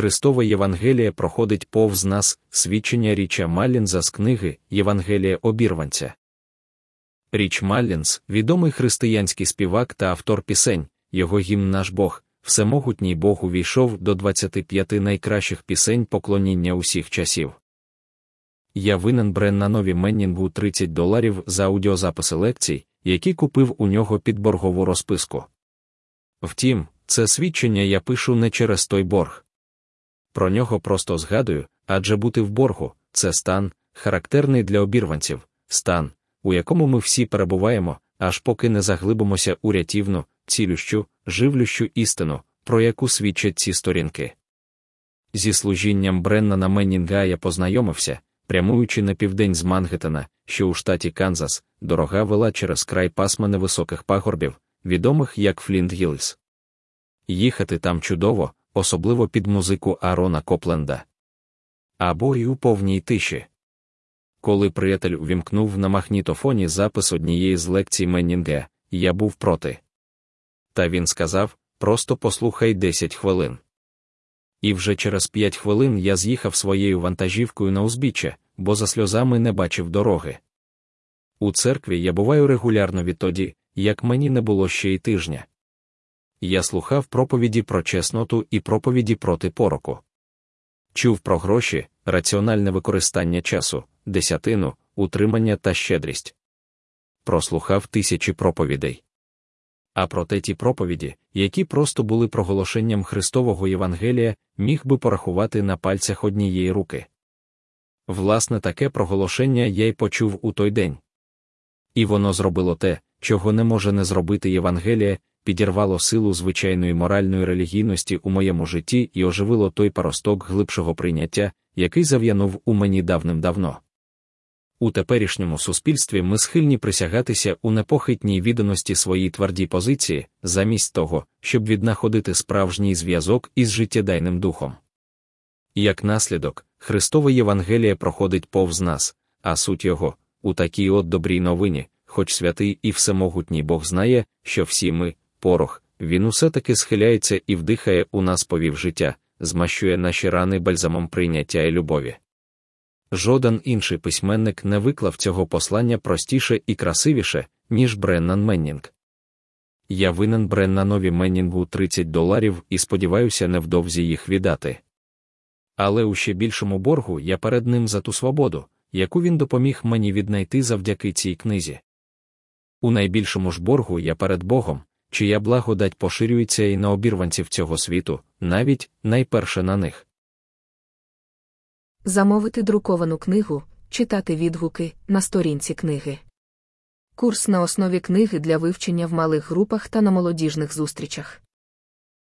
Христове Євангеліє проходить повз нас свідчення Річа Маллінза з книги Євангелія обірванця. Річ Маллінз, відомий християнський співак та автор пісень, його гімн наш Бог, всемогутній Бог увійшов до 25 найкращих пісень поклоніння усіх часів. Я винен Бреннанові Меннінгу 30 доларів за аудіозаписи лекцій, які купив у нього під боргову розписку. Втім, це свідчення я пишу не через той борг. Про нього просто згадую, адже бути в боргу це стан, характерний для обірванців, стан, у якому ми всі перебуваємо, аж поки не заглибимося у рятівну, цілющу, живлющу істину, про яку свідчать ці сторінки. Зі служінням Бреннана Меннінга я познайомився, прямуючи на південь з Мангеттена, що у штаті Канзас, дорога вела через край пасма невисоких пагорбів, відомих як Флінт Гіллс. Їхати там чудово, особливо під музику Арона Копленда. Або й у повній тиші. Коли приятель увімкнув на магнітофоні запис однієї з лекцій Меннінга, я був проти. Та він сказав просто послухай 10 хвилин. І вже через 5 хвилин я з'їхав своєю вантажівкою на узбіччя, бо за сльозами не бачив дороги. У церкві я буваю регулярно відтоді, як мені не було ще й тижня. Я слухав проповіді про чесноту і проповіді проти пороку. Чув про гроші, раціональне використання часу, десятину, утримання та щедрість. Прослухав тисячі проповідей. А проте ті проповіді, які просто були проголошенням Христового Євангелія, міг би порахувати на пальцях однієї руки. Власне, таке проголошення я й почув у той день. І воно зробило те, чого не може не зробити Євангелія, підірвало силу звичайної моральної релігійності у моєму житті і оживило той паросток глибшого прийняття, який зав'янув у мені давним-давно. У теперішньому суспільстві ми схильні присягатися у непохитній відданості своїй твердій позиції, замість того, щоб віднаходити справжній зв'язок із життєдайним духом. Як наслідок, Христове Євангеліє проходить повз нас, а суть його у такій от добрій новині, хоч святий і всемогутній Бог знає, що всі ми, порох, він усе таки схиляється і вдихає у нас повів життя, змащує наші рани бальзамом прийняття і любові. Жоден інший письменник не виклав цього послання простіше і красивіше, ніж Бреннан Меннінг. Я винен Бреннанові Меннінгу 30 доларів і сподіваюся невдовзі їх віддати. Але у ще більшому боргу я перед ним за ту свободу, яку він допоміг мені віднайти завдяки цій книзі. У найбільшому ж боргу я перед Богом, чия благодать поширюється і на обірванців цього світу, навіть найперше на них. Замовити друковану книгу, читати відгуки на сторінці книги. Курс на основі книги для вивчення в малих групах та на молодіжних зустрічах.